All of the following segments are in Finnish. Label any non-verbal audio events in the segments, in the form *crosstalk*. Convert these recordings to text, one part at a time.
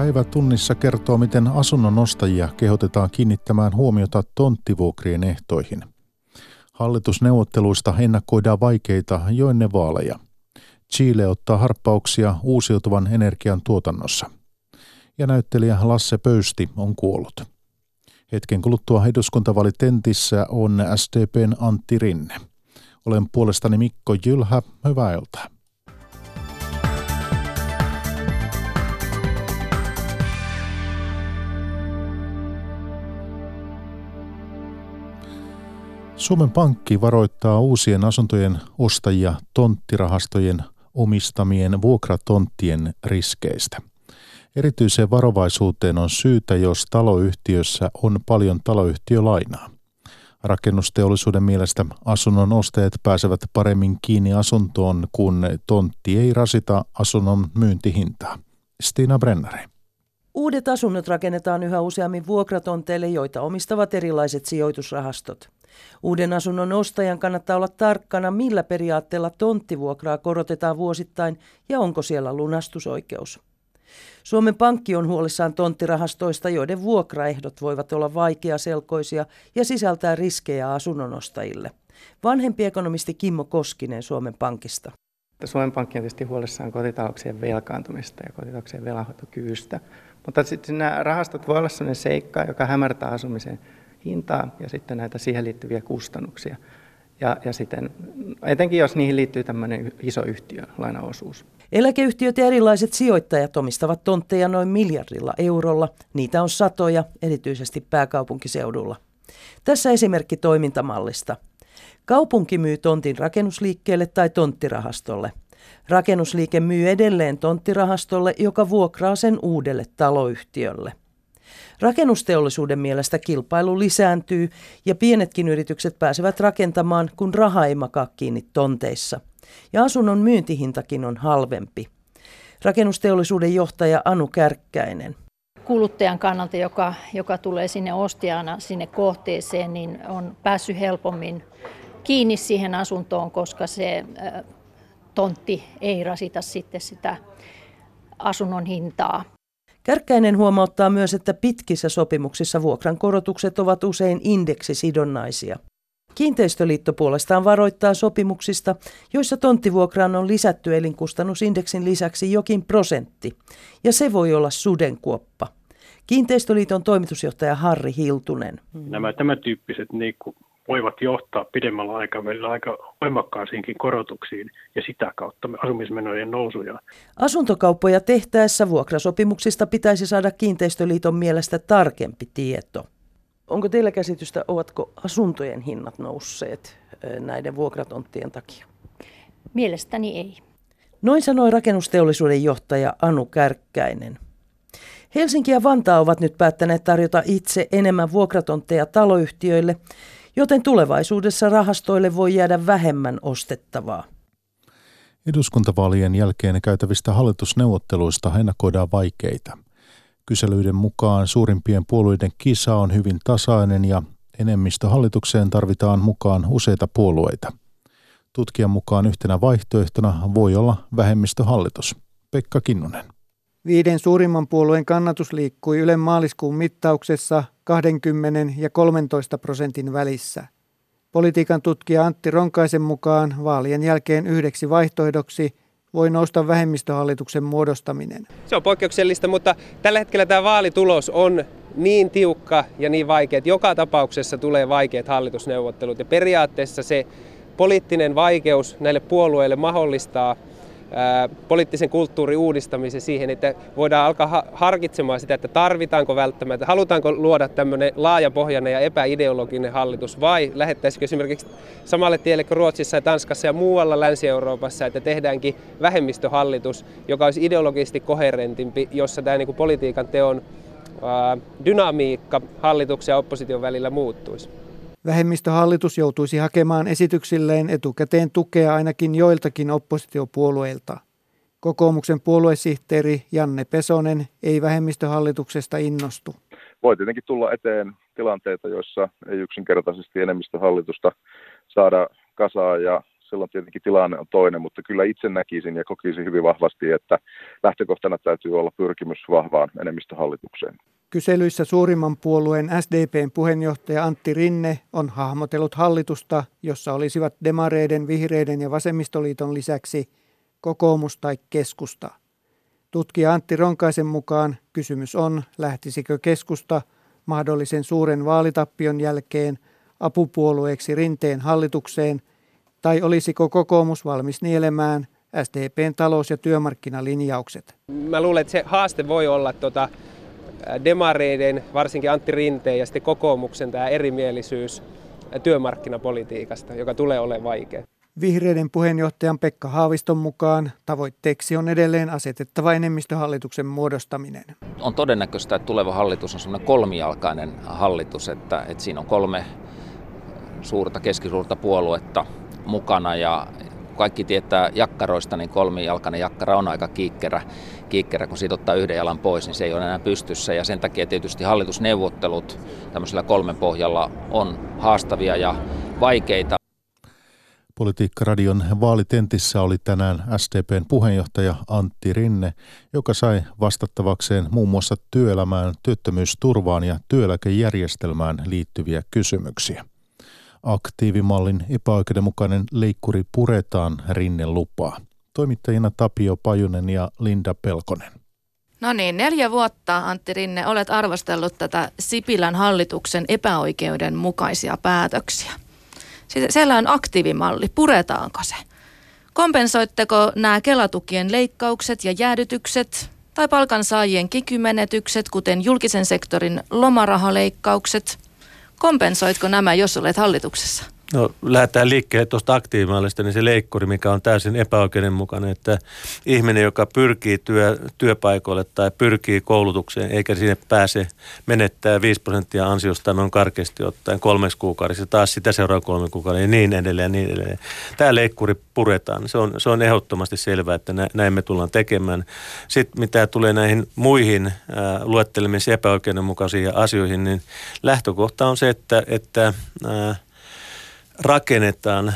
Päivä tunnissa kertoo, miten asunnon ostajia kehotetaan kiinnittämään huomiota tonttivuokrien ehtoihin. Hallitusneuvotteluista ennakoidaan vaikeita jo ennen vaaleja. Chile ottaa harppauksia uusiutuvan energian tuotannossa. Ja näyttelijä Lasse Pöysti on kuollut. Hetken kuluttua eduskuntavalitentissä on SDPn Antti Rinne. Olen puolestani Mikko Jylhä, hyvää iltaa. Suomen Pankki varoittaa uusien asuntojen ostajia tonttirahastojen omistamien vuokratonttien riskeistä. Erityiseen varovaisuuteen on syytä, jos taloyhtiössä on paljon taloyhtiölainaa. Rakennusteollisuuden mielestä asunnon ostajat pääsevät paremmin kiinni asuntoon, kun tontti ei rasita asunnon myyntihintaa. Stina Brennari. Uudet asunnot rakennetaan yhä useammin vuokratonteille, joita omistavat erilaiset sijoitusrahastot. Uuden asunnon ostajan kannattaa olla tarkkana, millä periaatteella tonttivuokraa korotetaan vuosittain ja onko siellä lunastusoikeus. Suomen Pankki on huolissaan tonttirahastoista, joiden vuokraehdot voivat olla vaikeaselkoisia ja sisältää riskejä asunnonostajille. Vanhempi ekonomisti Kimmo Koskinen Suomen Pankista. Suomen Pankki on tietysti huolissaan kotitalouksien velkaantumista ja kotitalouksien velanhoitokyvystä. Mutta sitten nämä rahastot voi olla sellainen seikka, joka hämärtää asumisen hintaa ja sitten näitä siihen liittyviä kustannuksia. Ja, ja sitten etenkin jos niihin liittyy tämmöinen iso yhtiö lainaosuus. Eläkeyhtiöt ja erilaiset sijoittajat omistavat tontteja noin miljardilla eurolla. Niitä on satoja, erityisesti pääkaupunkiseudulla. Tässä esimerkki toimintamallista. Kaupunki myy tontin rakennusliikkeelle tai tonttirahastolle. Rakennusliike myy edelleen tonttirahastolle, joka vuokraa sen uudelle taloyhtiölle. Rakennusteollisuuden mielestä kilpailu lisääntyy ja pienetkin yritykset pääsevät rakentamaan, kun raha ei makaa kiinni tonteissa. Ja asunnon myyntihintakin on halvempi. Rakennusteollisuuden johtaja Anu Kärkkäinen. Kuluttajan kannalta, joka, joka tulee sinne ostajana sinne kohteeseen, niin on päässyt helpommin kiinni siihen asuntoon, koska se tontti ei rasita sitten sitä asunnon hintaa. Kärkkäinen huomauttaa myös, että pitkissä sopimuksissa vuokran korotukset ovat usein indeksisidonnaisia. Kiinteistöliitto puolestaan varoittaa sopimuksista, joissa tonttivuokraan on lisätty elinkustannusindeksin lisäksi jokin prosentti, ja se voi olla sudenkuoppa. Kiinteistöliiton toimitusjohtaja Harri Hiltunen. Nämä tämän tyyppiset niin kuin voivat johtaa pidemmällä aikavälillä aika voimakkaisiinkin korotuksiin ja sitä kautta asumismenojen nousuja. Asuntokauppoja tehtäessä vuokrasopimuksista pitäisi saada kiinteistöliiton mielestä tarkempi tieto. Onko teillä käsitystä, ovatko asuntojen hinnat nousseet näiden vuokratonttien takia? Mielestäni ei. Noin sanoi rakennusteollisuuden johtaja Anu Kärkkäinen. Helsinki ja Vantaa ovat nyt päättäneet tarjota itse enemmän vuokratontteja taloyhtiöille joten tulevaisuudessa rahastoille voi jäädä vähemmän ostettavaa. Eduskuntavaalien jälkeen käytävistä hallitusneuvotteluista ennakoidaan vaikeita. Kyselyiden mukaan suurimpien puolueiden kisa on hyvin tasainen ja enemmistöhallitukseen tarvitaan mukaan useita puolueita. Tutkijan mukaan yhtenä vaihtoehtona voi olla vähemmistöhallitus. Pekka Kinnunen. Viiden suurimman puolueen kannatus liikkui Ylen maaliskuun mittauksessa 20 ja 13 prosentin välissä. Politiikan tutkija Antti Ronkaisen mukaan vaalien jälkeen yhdeksi vaihtoehdoksi voi nousta vähemmistöhallituksen muodostaminen. Se on poikkeuksellista, mutta tällä hetkellä tämä vaalitulos on niin tiukka ja niin vaikea, että joka tapauksessa tulee vaikeat hallitusneuvottelut. Ja periaatteessa se poliittinen vaikeus näille puolueille mahdollistaa poliittisen kulttuurin uudistamisen siihen, että voidaan alkaa harkitsemaan sitä, että tarvitaanko välttämättä, halutaanko luoda tämmöinen laajapohjainen ja epäideologinen hallitus vai lähettäisikö esimerkiksi samalle tielle kuin Ruotsissa ja Tanskassa ja muualla Länsi-Euroopassa, että tehdäänkin vähemmistöhallitus, joka olisi ideologisesti koherentimpi, jossa tämä niin politiikan teon dynamiikka hallituksen ja opposition välillä muuttuisi. Vähemmistöhallitus joutuisi hakemaan esityksilleen etukäteen tukea ainakin joiltakin oppositiopuolueilta. Kokoomuksen puoluesihteeri Janne Pesonen ei vähemmistöhallituksesta innostu. Voi tietenkin tulla eteen tilanteita, joissa ei yksinkertaisesti enemmistöhallitusta saada kasaan ja silloin tietenkin tilanne on toinen, mutta kyllä itse näkisin ja kokisin hyvin vahvasti, että lähtökohtana täytyy olla pyrkimys vahvaan enemmistöhallitukseen. Kyselyissä suurimman puolueen SDPn puheenjohtaja Antti Rinne on hahmotellut hallitusta, jossa olisivat demareiden, vihreiden ja vasemmistoliiton lisäksi kokoomus tai keskusta. Tutkija Antti Ronkaisen mukaan kysymys on, lähtisikö keskusta mahdollisen suuren vaalitappion jälkeen apupuolueeksi rinteen hallitukseen, tai olisiko kokoomus valmis nielemään SDPn talous- ja työmarkkinalinjaukset? Mä luulen, että se haaste voi olla tuota, demareiden, varsinkin Antti Rinteen ja sitten kokoomuksen tämä erimielisyys työmarkkinapolitiikasta, joka tulee olemaan vaikea. Vihreiden puheenjohtajan Pekka Haaviston mukaan tavoitteeksi on edelleen asetettava enemmistöhallituksen muodostaminen. On todennäköistä, että tuleva hallitus on sellainen kolmijalkainen hallitus, että, että siinä on kolme suurta, keskisuurta puoluetta mukana ja kaikki tietää jakkaroista, niin kolmijalkainen jakkara on aika kiikkerä, kiikkerä, kun siitä ottaa yhden jalan pois, niin se ei ole enää pystyssä ja sen takia tietysti hallitusneuvottelut tämmöisellä kolmen pohjalla on haastavia ja vaikeita. Politiikkaradion vaalitentissä oli tänään SDPn puheenjohtaja Antti Rinne, joka sai vastattavakseen muun muassa työelämään, työttömyysturvaan ja työeläkejärjestelmään liittyviä kysymyksiä. Aktiivimallin epäoikeudenmukainen leikkuri puretaan Rinne lupaa. Toimittajina Tapio Pajunen ja Linda Pelkonen. No niin, neljä vuotta Antti Rinne olet arvostellut tätä Sipilän hallituksen epäoikeudenmukaisia päätöksiä – siellä on aktiivimalli. Puretaanko se? Kompensoitteko nämä kelatukien leikkaukset ja jäädytykset tai palkansaajien kikymenetykset, kuten julkisen sektorin lomarahaleikkaukset? Kompensoitko nämä, jos olet hallituksessa? No lähdetään liikkeelle tuosta aktiivimallista, niin se leikkuri, mikä on täysin epäoikeudenmukainen, että ihminen, joka pyrkii työ, työpaikoille tai pyrkii koulutukseen, eikä sinne pääse, menettää 5 prosenttia ansiosta noin karkeasti ottaen kolmeksi kuukaudessa, taas sitä seuraa kolme kuukauden ja niin edelleen ja niin edelleen. Tämä leikkuri puretaan. Se on, se on ehdottomasti selvää, että näin me tullaan tekemään. Sitten mitä tulee näihin muihin äh, luettelemisiin epäoikeudenmukaisiin asioihin, niin lähtökohta on se, että, että äh, rakennetaan äh,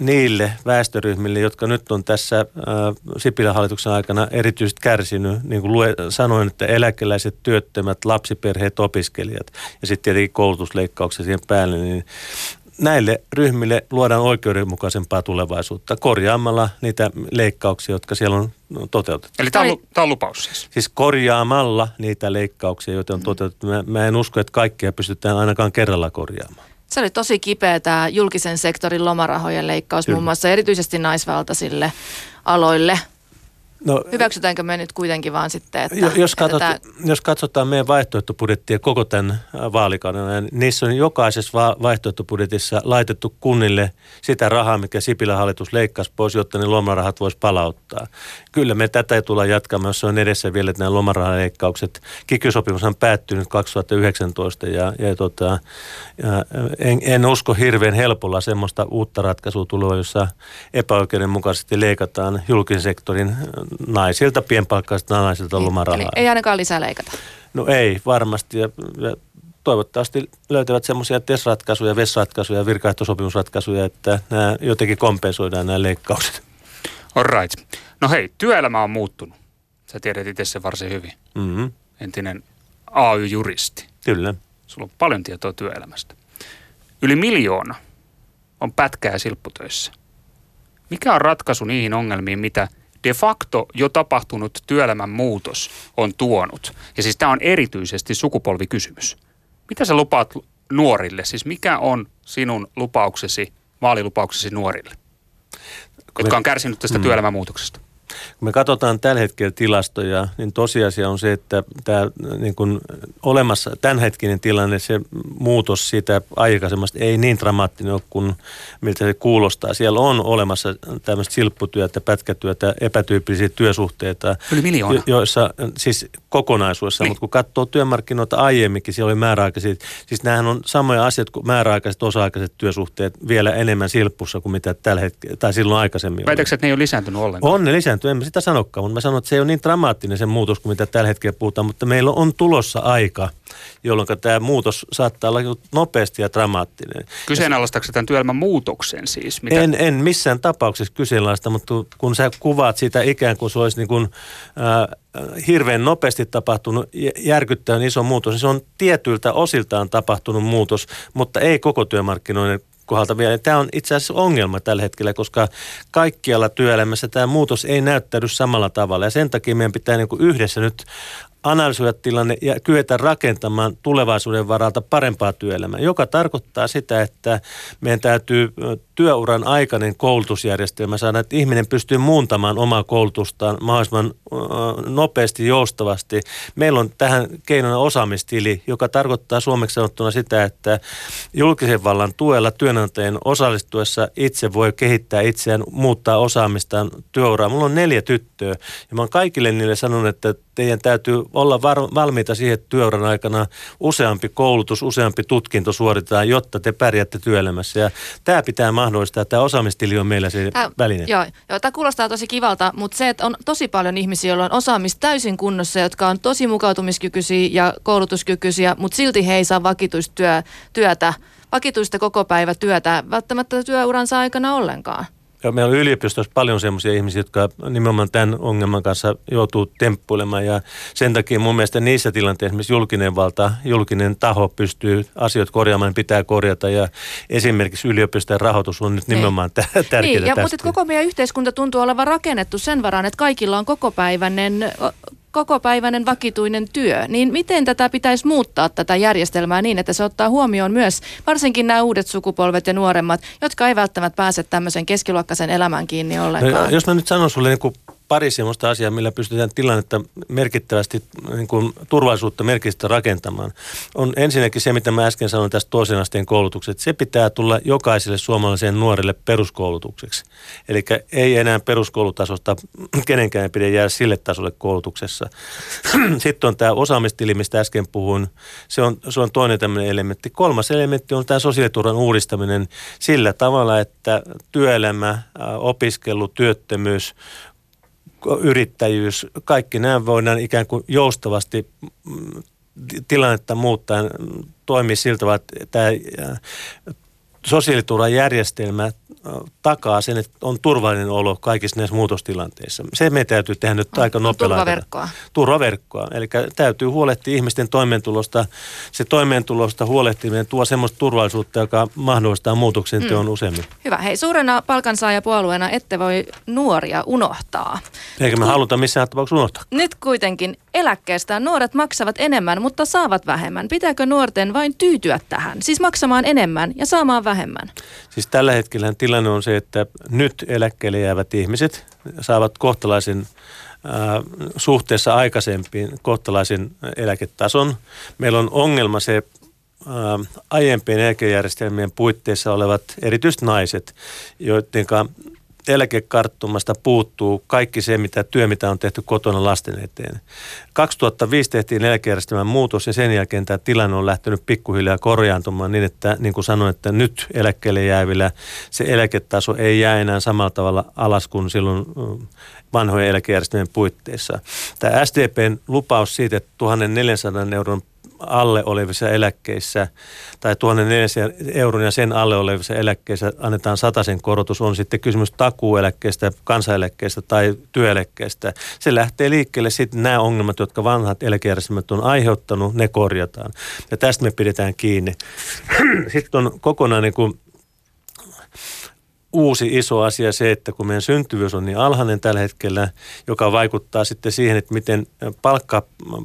niille väestöryhmille, jotka nyt on tässä äh, Sipilän hallituksen aikana erityisesti kärsinyt, niin kuin lue, sanoin, että eläkeläiset, työttömät, lapsiperheet, opiskelijat ja sitten tietenkin koulutusleikkauksia siihen päälle, niin näille ryhmille luodaan oikeudenmukaisempaa tulevaisuutta korjaamalla niitä leikkauksia, jotka siellä on toteutettu. Eli tämä on, tämä on lupaus siis? Siis korjaamalla niitä leikkauksia, joita on toteutettu. Mä, mä en usko, että kaikkia pystytään ainakaan kerralla korjaamaan. Se oli tosi kipeä tämä julkisen sektorin lomarahojen leikkaus Kyllä. muun muassa erityisesti naisvaltaisille aloille. No, Hyväksytäänkö me nyt kuitenkin vaan sitten, että... Jos, katsot, että tämä... jos katsotaan meidän vaihtoehtobudjettia koko tämän äh, vaalikauden, niin niissä on jokaisessa va- vaihtoehtobudjetissa laitettu kunnille sitä rahaa, mikä Sipilän hallitus leikkasi pois, jotta ne lomarahat voisi palauttaa. Kyllä me tätä ei tulla jatkamaan, jos on edessä vielä, että nämä lomarahaleikkaukset. Kikysopimus on päättynyt 2019 ja, ja, tota, ja en, en, usko hirveän helpolla semmoista uutta ratkaisua tuloa, jossa epäoikeudenmukaisesti leikataan julkisen sektorin naisilta, pienpalkkaisilta naisilta niin, lomarahaa. Eli ei ainakaan lisää leikata. No ei varmasti ja, ja toivottavasti löytävät semmoisia TES-ratkaisuja, VES-ratkaisuja, virkaehtosopimusratkaisuja, että nämä jotenkin kompensoidaan nämä leikkaukset. All right. No hei, työelämä on muuttunut. Sä tiedät itse sen varsin hyvin. Mm-hmm. Entinen AY-juristi. Kyllä. Sulla on paljon tietoa työelämästä. Yli miljoona on pätkää silpputöissä. Mikä on ratkaisu niihin ongelmiin, mitä – de facto jo tapahtunut työelämän muutos on tuonut. Ja siis tämä on erityisesti sukupolvikysymys. Mitä sä lupaat nuorille? Siis mikä on sinun lupauksesi, vaalilupauksesi nuorille, jotka on kärsinyt tästä mm. työelämän muutoksesta? Kun me katsotaan tällä hetkellä tilastoja, niin tosiasia on se, että tämä niin kuin olemassa tämänhetkinen tilanne, se muutos siitä aikaisemmasta ei niin dramaattinen ole kuin miltä se kuulostaa. Siellä on olemassa tämmöistä silpputyötä, pätkätyötä, epätyypillisiä työsuhteita. Yli miljoona. Joissa siis kokonaisuudessa, niin. mutta kun katsoo työmarkkinoita aiemminkin, siellä oli määräaikaiset, siis nämähän on samoja asioita kuin määräaikaiset, osa-aikaiset työsuhteet vielä enemmän silppussa kuin mitä tällä hetkellä, tai silloin aikaisemmin Väitätkö, että ne ei ole lisääntynyt ollenkaan? On ne lisääntynyt lisääntyy, en mä sitä sanokaan, mutta mä sanon, että se ei ole niin dramaattinen se muutos kuin mitä tällä hetkellä puhutaan, mutta meillä on tulossa aika, jolloin tämä muutos saattaa olla nopeasti ja dramaattinen. Kyseenalaistatko tämän työelämän muutoksen siis? Mitä? En, en missään tapauksessa kyseenalaista, mutta kun sä kuvaat sitä ikään kuin se olisi niin kuin, äh, hirveän nopeasti tapahtunut järkyttävän iso muutos, niin se on tietyiltä osiltaan tapahtunut muutos, mutta ei koko työmarkkinoiden kohdalta vielä. Tämä on itse asiassa ongelma tällä hetkellä, koska kaikkialla työelämässä tämä muutos ei näyttäydy samalla tavalla. Ja sen takia meidän pitää niin kuin yhdessä nyt analysoida tilanne ja kyetä rakentamaan tulevaisuuden varalta parempaa työelämää, joka tarkoittaa sitä, että meidän täytyy työuran aikainen koulutusjärjestelmä saada, että ihminen pystyy muuntamaan omaa koulutustaan mahdollisimman nopeasti, joustavasti. Meillä on tähän keinona osaamistili, joka tarkoittaa suomeksi sanottuna sitä, että julkisen vallan tuella työnantajien osallistuessa itse voi kehittää itseään, muuttaa osaamistaan työuraa. Mulla on neljä tyttöä ja mä oon kaikille niille sanonut, että teidän täytyy olla var- valmiita siihen, että työuran aikana useampi koulutus, useampi tutkinto suoritetaan, jotta te pärjäätte työelämässä. Ja tämä pitää mahdollistaa, tämä osaamistili on meillä se Tää, väline. Joo, joo, tämä kuulostaa tosi kivalta, mutta se, että on tosi paljon ihmisiä, joilla on osaamista täysin kunnossa, jotka on tosi mukautumiskykyisiä ja koulutuskykyisiä, mutta silti he ei saa vakituista työtä, vakituista koko päivä työtä välttämättä työuransa aikana ollenkaan. Ja meillä on yliopistossa paljon sellaisia ihmisiä, jotka nimenomaan tämän ongelman kanssa joutuu temppuilemaan ja sen takia mun mielestä niissä tilanteissa, missä julkinen valta, julkinen taho pystyy asioita korjaamaan, niin pitää korjata ja esimerkiksi yliopistojen rahoitus on nyt niin. nimenomaan niin. tärkeää niin, ja, Mutta koko meidän yhteiskunta tuntuu olevan rakennettu sen varaan, että kaikilla on kokopäiväinen kokopäiväinen vakituinen työ, niin miten tätä pitäisi muuttaa tätä järjestelmää niin, että se ottaa huomioon myös varsinkin nämä uudet sukupolvet ja nuoremmat, jotka ei välttämättä pääse tämmöisen keskiluokkaisen elämän kiinni ollenkaan? No, jos mä nyt sanon sulle niin kuin pari sellaista asiaa, millä pystytään tilannetta merkittävästi, niin kuin turvallisuutta merkittävästi rakentamaan. On ensinnäkin se, mitä mä äsken sanoin tästä toisen asteen koulutuksesta. Se pitää tulla jokaiselle suomalaiselle nuorelle peruskoulutukseksi. Eli ei enää peruskoulutasosta kenenkään ei pidä jäädä sille tasolle koulutuksessa. *clears throat* Sitten on tämä osaamistili, mistä äsken puhuin. Se on, se on toinen tämmöinen elementti. Kolmas elementti on tämä sosiaaliturvan uudistaminen sillä tavalla, että työelämä, opiskelu, työttömyys, yrittäjyys, kaikki nämä voidaan ikään kuin joustavasti mm, tilannetta muuttaa toimii siltä että tämä sosiaaliturvajärjestelmä takaa sen, että on turvallinen olo kaikissa näissä muutostilanteissa. Se me täytyy tehdä nyt aika nopealla Turvaverkkoa. Turvaverkkoa. Eli täytyy huolehtia ihmisten toimeentulosta. Se toimeentulosta huolehtiminen tuo semmoista turvallisuutta, joka mahdollistaa muutoksen teon mm. useammin. Hyvä. Hei, suurena palkansaajapuolueena ette voi nuoria unohtaa. Eikä me Ku- haluta missään tapauksessa unohtaa. Nyt kuitenkin eläkkeestään nuoret maksavat enemmän, mutta saavat vähemmän. Pitääkö nuorten vain tyytyä tähän? Siis maksamaan enemmän ja saamaan vähemmän? Siis tällä hetkellä tilanne on se, että nyt eläkkeelle jäävät ihmiset saavat kohtalaisen suhteessa aikaisempiin kohtalaisen eläketason. Meillä on ongelma se aiempien eläkejärjestelmien puitteissa olevat erityisesti naiset, joiden eläkekarttumasta puuttuu kaikki se, mitä työ, mitä on tehty kotona lasten eteen. 2005 tehtiin eläkejärjestelmän muutos ja sen jälkeen tämä tilanne on lähtenyt pikkuhiljaa korjaantumaan niin, että niin kuin sanoin, että nyt eläkkeelle jäävillä se eläketaso ei jää enää samalla tavalla alas kuin silloin vanhojen eläkejärjestelmien puitteissa. Tämä SDPn lupaus siitä, että 1400 euron alle olevissa eläkkeissä tai 1400 euron ja sen alle olevissa eläkkeissä annetaan sen korotus, on sitten kysymys takuueläkkeestä, kansaneläkkeestä tai työeläkkeestä. Se lähtee liikkeelle sitten nämä ongelmat, jotka vanhat eläkejärjestelmät on aiheuttanut, ne korjataan. Ja tästä me pidetään kiinni. *clears throat* Sitten on kokonaan niin kuin uusi iso asia se, että kun meidän syntyvyys on niin alhainen tällä hetkellä, joka vaikuttaa sitten siihen, että miten palkka,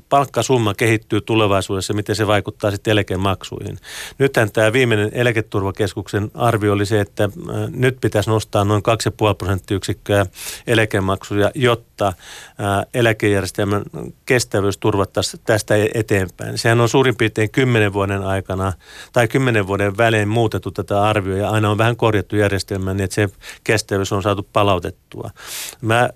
palkkasumma kehittyy tulevaisuudessa, miten se vaikuttaa sitten eläkemaksuihin. Nythän tämä viimeinen eläketurvakeskuksen arvio oli se, että nyt pitäisi nostaa noin 2,5 prosenttiyksikköä eläkemaksuja, jotta eläkejärjestelmän kestävyys turvattaisiin tästä e-, eteenpäin. Sehän on suurin piirtein 10 vuoden aikana tai 10 vuoden välein muutettu tätä arvioa ja aina on vähän korjattu järjestelmän niin, että se kestävyys on saatu palautettua. Mä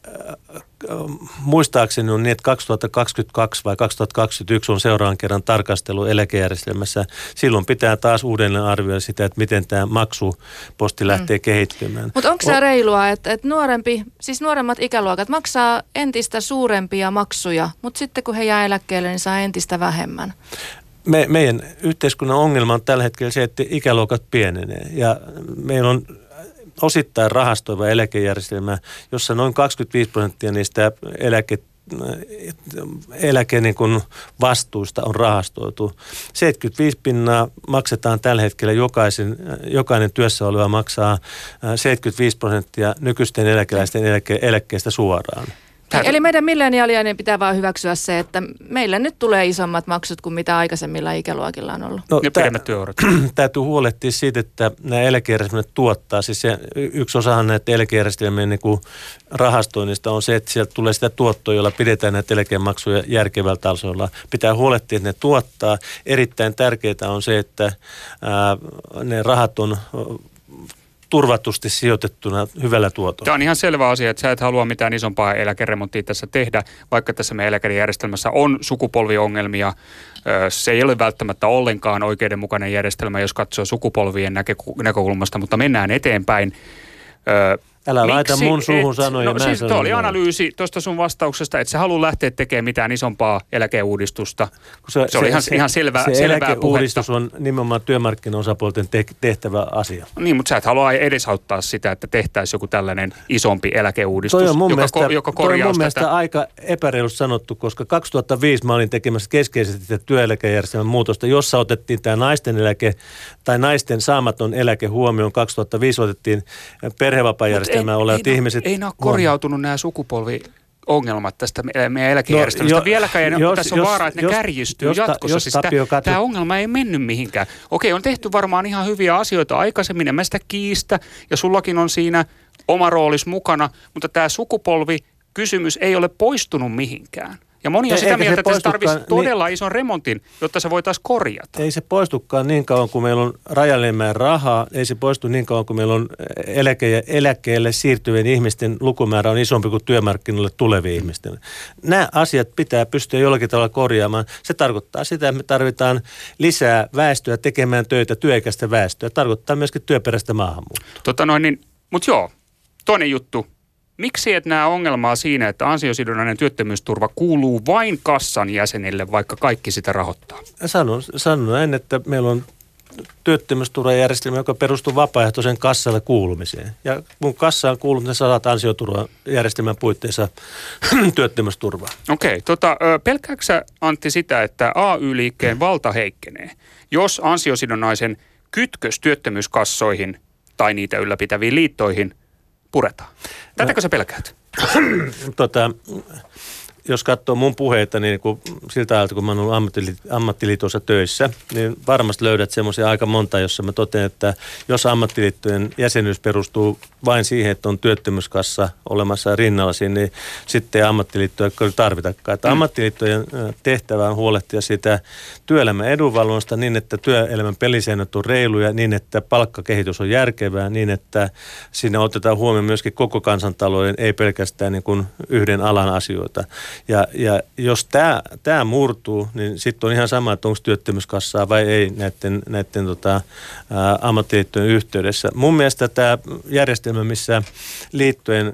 muistaakseni on niin, että 2022 vai 2021 on seuraavan kerran tarkastelu eläkejärjestelmässä. Silloin pitää taas uudelleen arvioida sitä, että miten tämä maksuposti lähtee mm. kehittymään. Mutta onko se reilua, että, että nuorempi, siis nuoremmat ikäluokat maksaa entistä suurempia maksuja, mutta sitten kun he jää eläkkeelle, niin saa entistä vähemmän? Me, meidän yhteiskunnan ongelma on tällä hetkellä se, että ikäluokat pienenee ja meillä on osittain rahastoiva eläkejärjestelmä, jossa noin 25 prosenttia niistä eläke eläke niin kuin vastuusta on rahastoitu. 75 pinnaa maksetaan tällä hetkellä jokaisen, jokainen työssä oleva maksaa 75 prosenttia nykyisten eläkeläisten eläke, eläkkeestä suoraan. Tär... Eli meidän milleniaalien pitää vaan hyväksyä se, että meillä nyt tulee isommat maksut kuin mitä aikaisemmilla ikäluokilla on ollut. No, ja pidemmät työurat. *clears throat* Täytyy huolehtia siitä, että nämä eläkejärjestelmät tuottaa. Siis se, yksi osahan näitä eläkejärjestelmien niin kuin rahastoinnista on se, että sieltä tulee sitä tuottoa, jolla pidetään näitä eläkemaksuja järkevällä tasolla. Pitää huolehtia, että ne tuottaa. Erittäin tärkeää on se, että ää, ne rahat on turvatusti sijoitettuna hyvällä tuotolla. Tämä on ihan selvä asia, että sä et halua mitään isompaa eläkeremonttia tässä tehdä, vaikka tässä meidän eläkejärjestelmässä on sukupolviongelmia. Se ei ole välttämättä ollenkaan oikeudenmukainen järjestelmä, jos katsoo sukupolvien näkökulmasta, mutta mennään eteenpäin. Älä Miksi laita mun suuhun sanoja. No siis oli analyysi tuosta sun vastauksesta, että sä haluat lähteä tekemään mitään isompaa eläkeuudistusta. Se, se, se oli ihan, se, ihan selvä, se selvää eläkeuudistus puhetta. on nimenomaan työmarkkinaosapuolten te- tehtävä asia. Niin, mutta sä et halua edesauttaa sitä, että tehtäisiin joku tällainen isompi eläkeuudistus, toi on mun joka, mielestä, ko, joka korjaus toi on mun tätä. mielestä aika epäreilusti sanottu, koska 2005 mä olin tekemässä keskeisesti työeläkejärjestelmän muutosta, jossa otettiin tämä naisten eläke tai naisten saamaton eläke huomioon. 2005 otettiin perhevapaajärjestelmää olevat ei, ihmiset. Ei ne ole korjautunut nämä sukupolvi ongelmat tästä meidän eläkejärjestelmästä. No, jo, Vieläkään jos, tässä on jos, vaara, että jos, ne kärjistyy jos, jatkossa. Jos, siis tämä, katso... tämä ongelma ei mennyt mihinkään. Okei, on tehty varmaan ihan hyviä asioita aikaisemmin, en mä sitä kiistä, ja sullakin on siinä oma roolis mukana, mutta tämä sukupolvi kysymys ei ole poistunut mihinkään. Ja moni on sitä mieltä, että se tarvitsisi niin- todella niin, ison remontin, jotta se voitaisiin korjata. Ei se poistukaan niin kauan, kuin meillä on rajallinen määrä rahaa. Ei se poistu niin kauan, kuin meillä on eläke- eläkkeelle siirtyvien ihmisten lukumäärä on isompi kuin työmarkkinoille tulevien ihmisten. Nämä asiat pitää pystyä jollakin tavalla korjaamaan. Se tarkoittaa sitä, että me tarvitaan lisää väestöä tekemään töitä, työikäistä väestöä. Tarkoittaa myöskin työperäistä maahanmuuttoa. Tota noin, niin, mutta joo, toinen juttu Miksi et näe ongelmaa siinä, että ansiosidonnainen työttömyysturva kuuluu vain kassan jäsenille, vaikka kaikki sitä rahoittaa? Sanon, sanon näin, että meillä on työttömyysturvajärjestelmä, joka perustuu vapaaehtoisen kassalle kuulumiseen. Ja kun kassaan kuuluu, ne saat ansioturvajärjestelmän puitteissa *clears throat* työttömyysturvaa. Okei, okay, tota, pelkääksä Antti sitä, että AY-liikkeen valta heikkenee, jos ansiosidonnaisen kytkös työttömyyskassoihin tai niitä ylläpitäviin liittoihin puretaan. Tätäkö sä pelkäät? tota, jos katsoo mun puheita, niin kun, siltä ajalta, kun mä oon ollut ammattili- ammattiliitossa töissä, niin varmasti löydät semmoisia aika monta, jossa mä totean, että jos ammattiliittojen jäsenyys perustuu vain siihen, että on työttömyyskassa olemassa rinnalla niin sitten ammattiliittoja ei tarvitakaan. Että mm. ammattiliittojen tehtävä on huolehtia sitä työelämän edunvalvonnasta niin, että työelämän pelisäännöt on reiluja, niin että palkkakehitys on järkevää, niin että siinä otetaan huomioon myöskin koko kansantalouden, ei pelkästään niin kuin yhden alan asioita. Ja, ja jos tämä, tämä murtuu, niin sitten on ihan sama, että onko työttömyyskassaa vai ei näiden, näiden tota, ammattiliittojen yhteydessä. Mun mielestä tämä järjestelmä, missä liittojen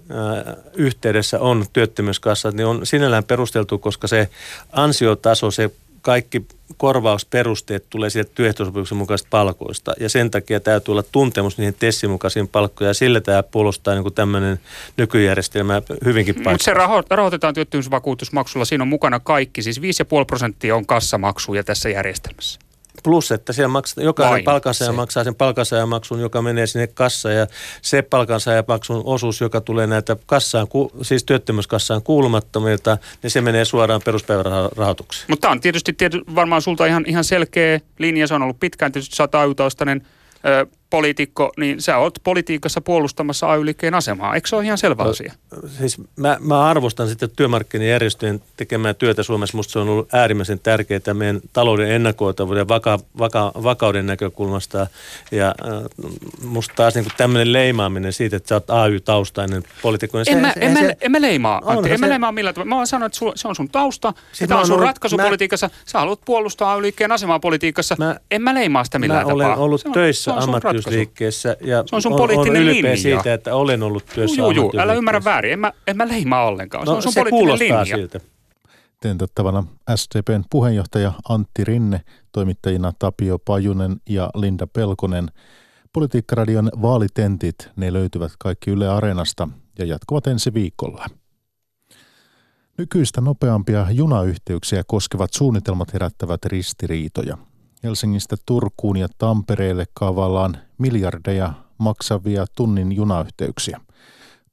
yhteydessä on työttömyyskassat, niin on sinällään perusteltu, koska se ansiotaso, se kaikki korvausperusteet tulee sieltä työehtosopimuksen mukaisista palkoista. Ja sen takia täytyy olla tuntemus niihin tessin mukaisiin palkkoja. Ja sillä tämä puolustaa niin tämmöinen nykyjärjestelmä hyvinkin paikkaa. Mutta se raho- rahoitetaan työttömyysvakuutusmaksulla. Siinä on mukana kaikki. Siis 5,5 prosenttia on kassamaksuja tässä järjestelmässä. Plus, että siellä maksaa, jokainen palkansaaja maksaa sen palkansaajamaksun, joka menee sinne kassaan ja se palkansaajamaksun osuus, joka tulee näitä kassaan, siis työttömyyskassaan kuulumattomilta, niin se menee suoraan peruspäivärahoitukseen. Mutta tämä on tietysti, tietysti varmaan sulta ihan, ihan selkeä linja, se on ollut pitkään, tietysti sä oot poliitikko, niin sä oot politiikassa puolustamassa AY-liikkeen asemaa. Eikö se ole ihan selvä no, asia? Siis mä, mä arvostan sitten työmarkkinajärjestöjen tekemää työtä Suomessa. Musta se on ollut äärimmäisen tärkeää meidän talouden ennakoitavuuden ja vaka, vaka, vakauden näkökulmasta. Ja äh, musta taas niin tämmöinen leimaaminen siitä, että sä oot AY-taustainen poliitikko. Niin en, mä, en, mä, en mä leimaa, Antti. En mä leimaa millään tavalla. Mä vaan sanon, että se on sun tausta. Sitä tämä on sun ratkaisu politiikassa. Sä haluat puolustaa AY-liikkeen asemaa politiikassa. Mä, en mä leimaa sitä millään mä tapaa. olen ollut se on, töissä ammattiyhdistysliikkeessä ammattiyhdistysliikkeessä ja se on sun poliittinen on ylpeä linja. siitä, että olen ollut työssä Juu, juu, älä ymmärrä väärin. En mä, en mä leimaa ollenkaan. Se no, on sun se poliittinen linja. siltä. Tentettävänä SDPn puheenjohtaja Antti Rinne, toimittajina Tapio Pajunen ja Linda Pelkonen. Politiikkaradion vaalitentit, ne löytyvät kaikki Yle Areenasta ja jatkuvat ensi viikolla. Nykyistä nopeampia junayhteyksiä koskevat suunnitelmat herättävät ristiriitoja. Helsingistä Turkuun ja Tampereelle kaavaillaan miljardeja maksavia tunnin junayhteyksiä.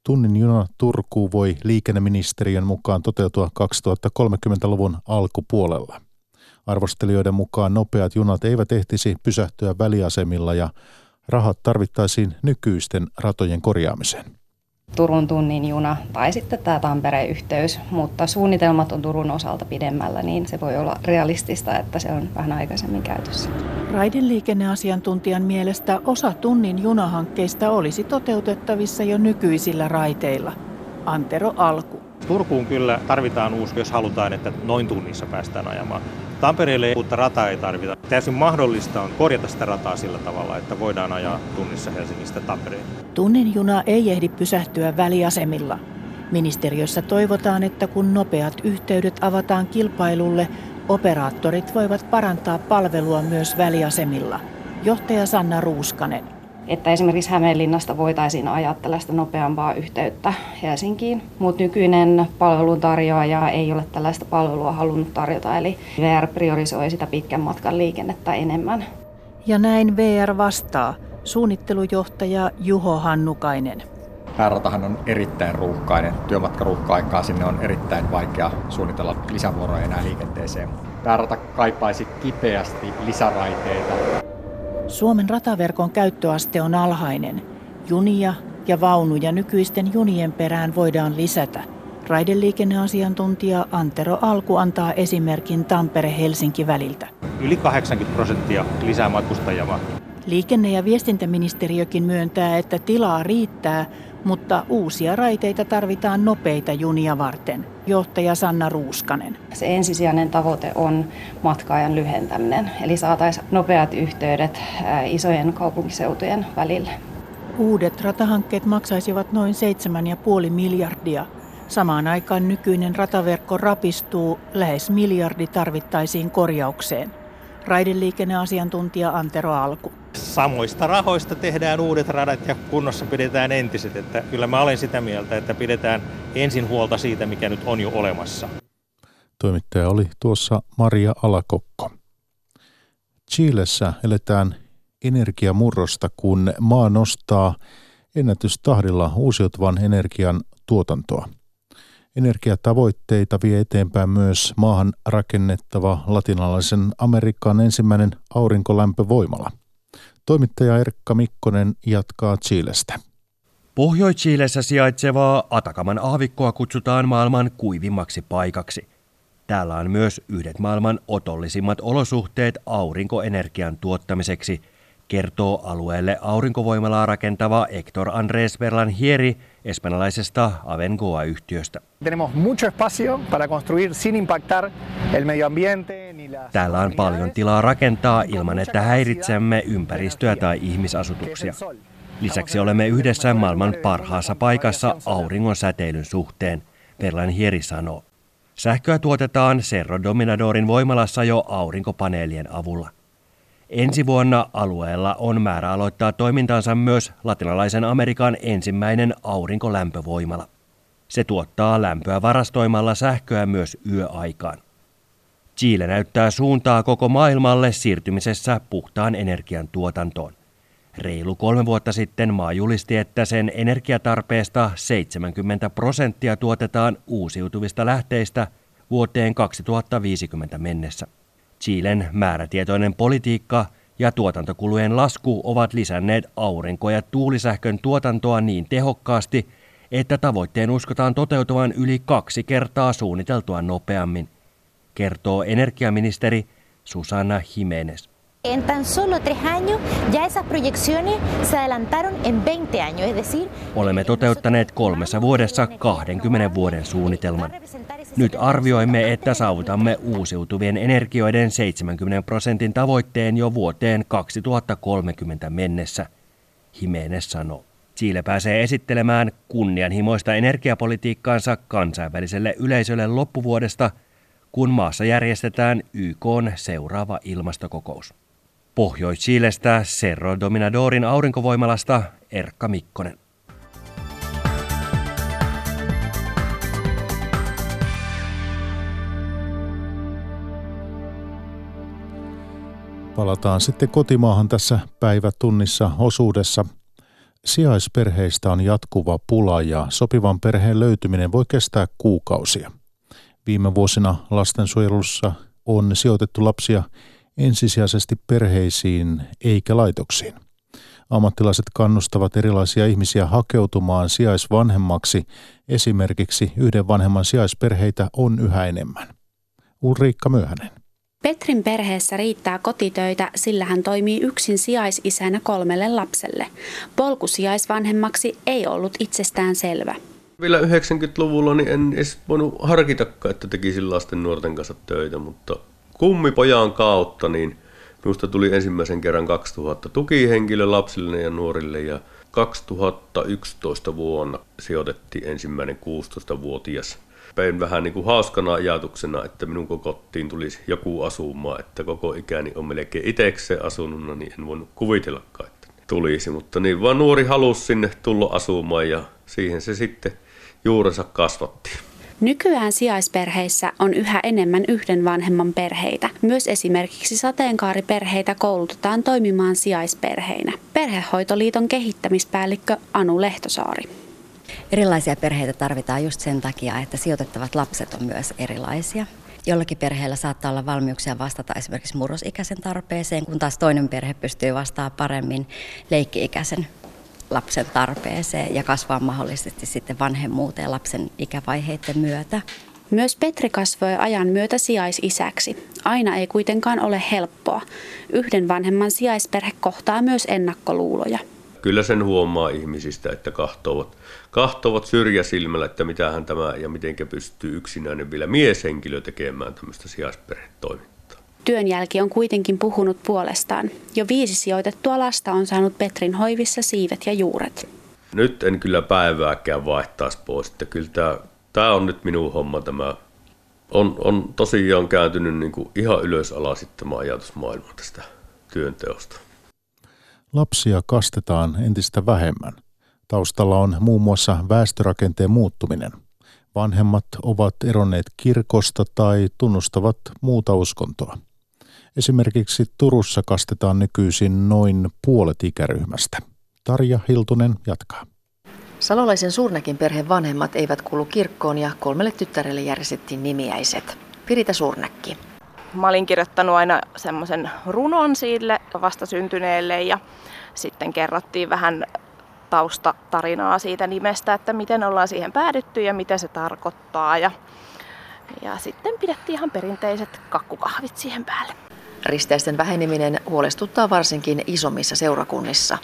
Tunnin juna Turkuun voi liikenneministeriön mukaan toteutua 2030-luvun alkupuolella. Arvostelijoiden mukaan nopeat junat eivät ehtisi pysähtyä väliasemilla ja rahat tarvittaisiin nykyisten ratojen korjaamiseen. Turun tunnin juna tai sitten tämä Tampereen yhteys, mutta suunnitelmat on Turun osalta pidemmällä, niin se voi olla realistista, että se on vähän aikaisemmin käytössä. Raideliikenneasiantuntijan mielestä osa tunnin junahankkeista olisi toteutettavissa jo nykyisillä raiteilla. Antero Alku. Turkuun kyllä tarvitaan uusi, jos halutaan, että noin tunnissa päästään ajamaan. Tampereelle uutta rataa ei tarvita. Täysin mahdollista on korjata sitä rataa sillä tavalla, että voidaan ajaa tunnissa Helsingistä Tampereen. Tunnin juna ei ehdi pysähtyä väliasemilla. Ministeriössä toivotaan, että kun nopeat yhteydet avataan kilpailulle, operaattorit voivat parantaa palvelua myös väliasemilla. Johtaja Sanna Ruuskanen että esimerkiksi Hämeenlinnasta voitaisiin ajaa tällaista nopeampaa yhteyttä Helsinkiin, mutta nykyinen palveluntarjoaja ei ole tällaista palvelua halunnut tarjota, eli VR priorisoi sitä pitkän matkan liikennettä enemmän. Ja näin VR vastaa suunnittelujohtaja Juho Hannukainen. Pääratahan on erittäin ruuhkainen. Työmatkaruuhka-aikaa sinne on erittäin vaikea suunnitella lisävuoroja enää liikenteeseen. Päärata kaipaisi kipeästi lisäraiteita. Suomen rataverkon käyttöaste on alhainen. Junia ja vaunuja nykyisten junien perään voidaan lisätä. Raideliikenneasiantuntija Antero Alku antaa esimerkin Tampere-Helsinki väliltä. Yli 80 prosenttia lisää matkustajia Liikenne- ja viestintäministeriökin myöntää, että tilaa riittää, mutta uusia raiteita tarvitaan nopeita junia varten. Johtaja Sanna Ruuskanen. Se ensisijainen tavoite on matkaajan lyhentäminen, eli saataisiin nopeat yhteydet isojen kaupunkiseutujen välille. Uudet ratahankkeet maksaisivat noin 7,5 miljardia. Samaan aikaan nykyinen rataverkko rapistuu, lähes miljardi tarvittaisiin korjaukseen. Raideliikenneasiantuntija Antero Alku samoista rahoista tehdään uudet radat ja kunnossa pidetään entiset. Että kyllä mä olen sitä mieltä, että pidetään ensin huolta siitä, mikä nyt on jo olemassa. Toimittaja oli tuossa Maria Alakokko. Chiilessä eletään energiamurrosta, kun maa nostaa ennätystahdilla uusiutuvan energian tuotantoa. Energiatavoitteita vie eteenpäin myös maahan rakennettava latinalaisen Amerikan ensimmäinen aurinkolämpövoimala – Toimittaja Erkka Mikkonen jatkaa Chilestä. Pohjois-Chiilessä sijaitsevaa Atakaman aavikkoa kutsutaan maailman kuivimmaksi paikaksi. Täällä on myös yhdet maailman otollisimmat olosuhteet aurinkoenergian tuottamiseksi, kertoo alueelle aurinkovoimalaa rakentava Hector Andrés Hieri espanjalaisesta Avengoa-yhtiöstä. Täällä on paljon tilaa rakentaa ilman, että häiritsemme ympäristöä tai ihmisasutuksia. Lisäksi olemme yhdessä maailman parhaassa paikassa auringon säteilyn suhteen, Perlan Hieri sanoo. Sähköä tuotetaan Cerro Dominadorin voimalassa jo aurinkopaneelien avulla. Ensi vuonna alueella on määrä aloittaa toimintansa myös latinalaisen Amerikan ensimmäinen aurinkolämpövoimala. Se tuottaa lämpöä varastoimalla sähköä myös yöaikaan. Chile näyttää suuntaa koko maailmalle siirtymisessä puhtaan energian tuotantoon. Reilu kolme vuotta sitten maa julisti, että sen energiatarpeesta 70 prosenttia tuotetaan uusiutuvista lähteistä vuoteen 2050 mennessä. Chilen määrätietoinen politiikka ja tuotantokulujen lasku ovat lisänneet aurinko- ja tuulisähkön tuotantoa niin tehokkaasti, että tavoitteen uskotaan toteutuvan yli kaksi kertaa suunniteltua nopeammin, kertoo energiaministeri Susanna Jimenez. En tan solo tres años ya esas proyecciones se adelantaron en 20 años, es decir... Olemme toteuttaneet kolmessa vuodessa 20 vuoden suunnitelman. Nyt arvioimme, että saavutamme uusiutuvien energioiden 70 prosentin tavoitteen jo vuoteen 2030 mennessä, Jimenez sanoo. Chile pääsee esittelemään kunnianhimoista energiapolitiikkaansa kansainväliselle yleisölle loppuvuodesta, kun maassa järjestetään YK seuraava ilmastokokous. Pohjois-Chilestä Cerro Dominadorin aurinkovoimalasta Erkka Mikkonen. Palataan sitten kotimaahan tässä päivätunnissa osuudessa. Sijaisperheistä on jatkuva pula ja sopivan perheen löytyminen voi kestää kuukausia. Viime vuosina lastensuojelussa on sijoitettu lapsia ensisijaisesti perheisiin eikä laitoksiin. Ammattilaiset kannustavat erilaisia ihmisiä hakeutumaan sijaisvanhemmaksi. Esimerkiksi yhden vanhemman sijaisperheitä on yhä enemmän. Ulriikka Myöhänen. Petrin perheessä riittää kotitöitä, sillä hän toimii yksin sijaisisänä kolmelle lapselle. Polku sijaisvanhemmaksi ei ollut itsestään selvä. Vielä 90-luvulla niin en edes voinut harkitakaan, että tekisin lasten nuorten kanssa töitä, mutta kummipojan kautta niin minusta tuli ensimmäisen kerran 2000 tukihenkilö lapsille ja nuorille ja 2011 vuonna sijoitettiin ensimmäinen 16-vuotias pein vähän niin kuin hauskana ajatuksena, että minun kotiin tulisi joku asumaan, että koko ikäni on melkein itsekseen asunut, niin en voinut kuvitellakaan, että tulisi. Mutta niin vaan nuori halusi sinne tulla asumaan ja siihen se sitten juurensa kasvatti. Nykyään sijaisperheissä on yhä enemmän yhden vanhemman perheitä. Myös esimerkiksi sateenkaariperheitä koulutetaan toimimaan sijaisperheinä. Perhehoitoliiton kehittämispäällikkö Anu Lehtosaari. Erilaisia perheitä tarvitaan just sen takia, että sijoitettavat lapset on myös erilaisia. Jollakin perheellä saattaa olla valmiuksia vastata esimerkiksi murrosikäisen tarpeeseen, kun taas toinen perhe pystyy vastaamaan paremmin leikki-ikäisen lapsen tarpeeseen ja kasvaa mahdollisesti sitten vanhemmuuteen lapsen ikävaiheiden myötä. Myös Petri kasvoi ajan myötä sijaisisäksi. Aina ei kuitenkaan ole helppoa. Yhden vanhemman sijaisperhe kohtaa myös ennakkoluuloja. Kyllä sen huomaa ihmisistä, että kahtovat, kahtovat syrjäsilmällä, että mitähän tämä ja miten pystyy yksinäinen vielä mieshenkilö tekemään tämmöistä sijaisperhetoimintaa. Työn jälki on kuitenkin puhunut puolestaan. Jo viisi sijoitettua lasta on saanut Petrin hoivissa siivet ja juuret. Nyt en kyllä päivääkään vaihtaisi pois. Että kyllä tämä, tämä on nyt minun homma. Tämä on, on tosiaan kääntynyt niin kuin ihan ylös alas tämä ajatusmaailma tästä työnteosta. Lapsia kastetaan entistä vähemmän. Taustalla on muun muassa väestörakenteen muuttuminen. Vanhemmat ovat eronneet kirkosta tai tunnustavat muuta uskontoa. Esimerkiksi Turussa kastetaan nykyisin noin puolet ikäryhmästä. Tarja Hiltunen jatkaa. Salolaisen Suurnäkin perheen vanhemmat eivät kuulu kirkkoon ja kolmelle tyttärelle järjestettiin nimiäiset. Pirita Suurnäkki. Mä olin kirjoittanut aina semmoisen runon sille vastasyntyneelle ja sitten kerrottiin vähän taustatarinaa siitä nimestä, että miten ollaan siihen päädytty ja mitä se tarkoittaa. Ja, ja sitten pidettiin ihan perinteiset kakkukahvit siihen päälle. Risteisten väheneminen huolestuttaa varsinkin isommissa seurakunnissa.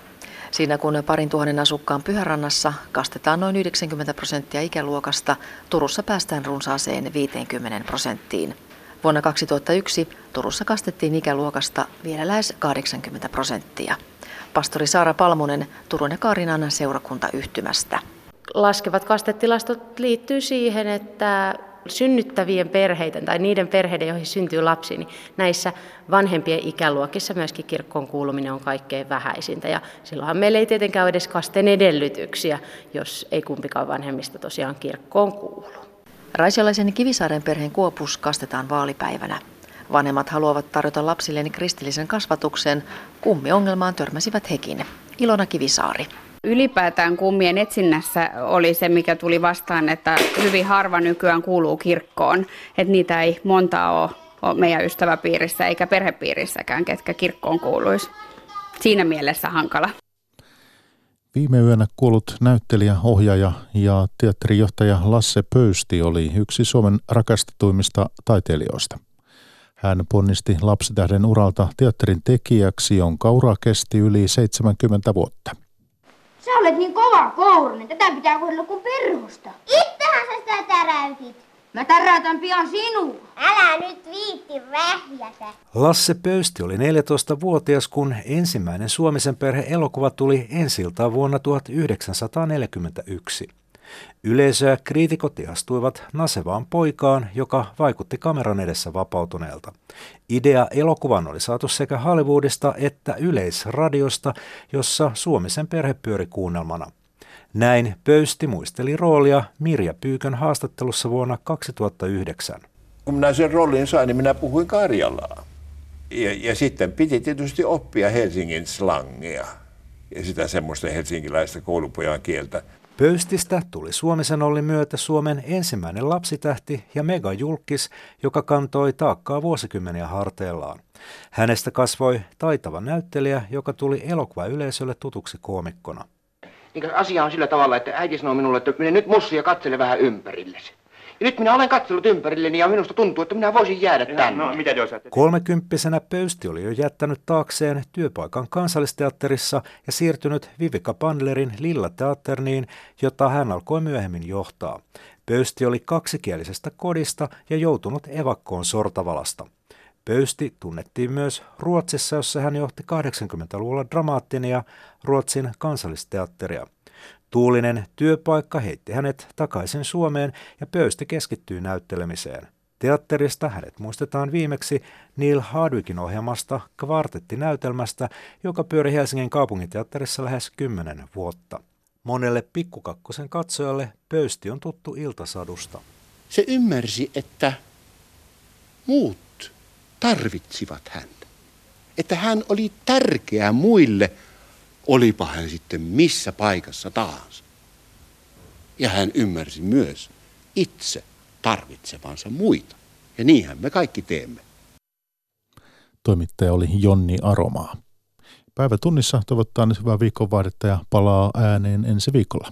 Siinä kun parin tuhannen asukkaan Pyhärannassa kastetaan noin 90 prosenttia ikäluokasta, Turussa päästään runsaaseen 50 prosenttiin. Vuonna 2001 Turussa kastettiin ikäluokasta vielä lähes 80 prosenttia. Pastori Saara Palmunen Turun ja Kaarinan seurakuntayhtymästä. Laskevat kastetilastot liittyy siihen, että synnyttävien perheiden tai niiden perheiden, joihin syntyy lapsi, niin näissä vanhempien ikäluokissa myöskin kirkkoon kuuluminen on kaikkein vähäisintä. Ja silloinhan meillä ei tietenkään ole edes kasteen edellytyksiä, jos ei kumpikaan vanhemmista tosiaan kirkkoon kuulu. Raisialaisen Kivisaaren perheen kuopus kastetaan vaalipäivänä. Vanhemmat haluavat tarjota lapsilleen kristillisen kasvatuksen. Kummi-ongelmaan törmäsivät hekin. Ilona Kivisaari. Ylipäätään kummien etsinnässä oli se, mikä tuli vastaan, että hyvin harva nykyään kuuluu kirkkoon. Että niitä ei montaa ole meidän ystäväpiirissä eikä perhepiirissäkään, ketkä kirkkoon kuuluisi. Siinä mielessä hankala. Viime yönä kuollut näyttelijä, ohjaaja ja teatterijohtaja Lasse Pöysti oli yksi Suomen rakastetuimmista taiteilijoista. Hän ponnisti lapsitähden uralta teatterin tekijäksi, jonka ura kesti yli 70 vuotta. Sä olet niin kova kourinen. Tätä pitää kohdella kuin perhosta. Itsehän sä sitä täräytit. Mä täräytän pian sinua. Älä nyt viitti vähjätä. Lasse Pöysti oli 14-vuotias, kun ensimmäinen Suomisen perhe elokuva tuli ensiltaan vuonna 1941. Yleisö ja kriitikot ihastuivat nasevaan poikaan, joka vaikutti kameran edessä vapautuneelta. Idea elokuvan oli saatu sekä Hollywoodista että yleisradiosta, jossa Suomisen perhe pyöri kuunnelmana. Näin Pöysti muisteli roolia Mirja Pyykön haastattelussa vuonna 2009. Kun minä sen roolin sain, niin minä puhuin Karjalaa. Ja, ja sitten piti tietysti oppia Helsingin slangia ja sitä semmoista helsinkiläistä koulupojan kieltä. Pöystistä tuli Suomisen Olli myötä Suomen ensimmäinen lapsitähti ja megajulkis, joka kantoi taakkaa vuosikymmeniä harteillaan. Hänestä kasvoi taitava näyttelijä, joka tuli elokuvayleisölle tutuksi koomikkona. Niin asia on sillä tavalla, että äiti sanoi minulle, että mene nyt mussi ja katsele vähän ympärillesi. Ja nyt minä olen katsellut ympärilleni ja minusta tuntuu, että minä voisin jäädä tänne. No, mitä Kolmekymppisenä Pöysti oli jo jättänyt taakseen työpaikan kansallisteatterissa ja siirtynyt Vivika Pandlerin Lilla Teatterniin, jota hän alkoi myöhemmin johtaa. Pöysti oli kaksikielisestä kodista ja joutunut evakkoon Sortavalasta. Pöysti tunnettiin myös Ruotsissa, jossa hän johti 80-luvulla dramaattinia Ruotsin kansallisteatteria. Tuulinen työpaikka heitti hänet takaisin Suomeen ja Pöysti keskittyi näyttelemiseen. Teatterista hänet muistetaan viimeksi Neil Hardwickin ohjelmasta kvartettinäytelmästä, joka pyöri Helsingin kaupunginteatterissa lähes kymmenen vuotta. Monelle pikkukakkosen katsojalle Pöysti on tuttu iltasadusta. Se ymmärsi, että muut tarvitsivat häntä. Että hän oli tärkeä muille, olipa hän sitten missä paikassa tahansa. Ja hän ymmärsi myös itse tarvitsevansa muita. Ja niinhän me kaikki teemme. Toimittaja oli Jonni Aromaa. Päivä tunnissa toivottaa nyt hyvää viikonvaihdetta ja palaa ääneen ensi viikolla.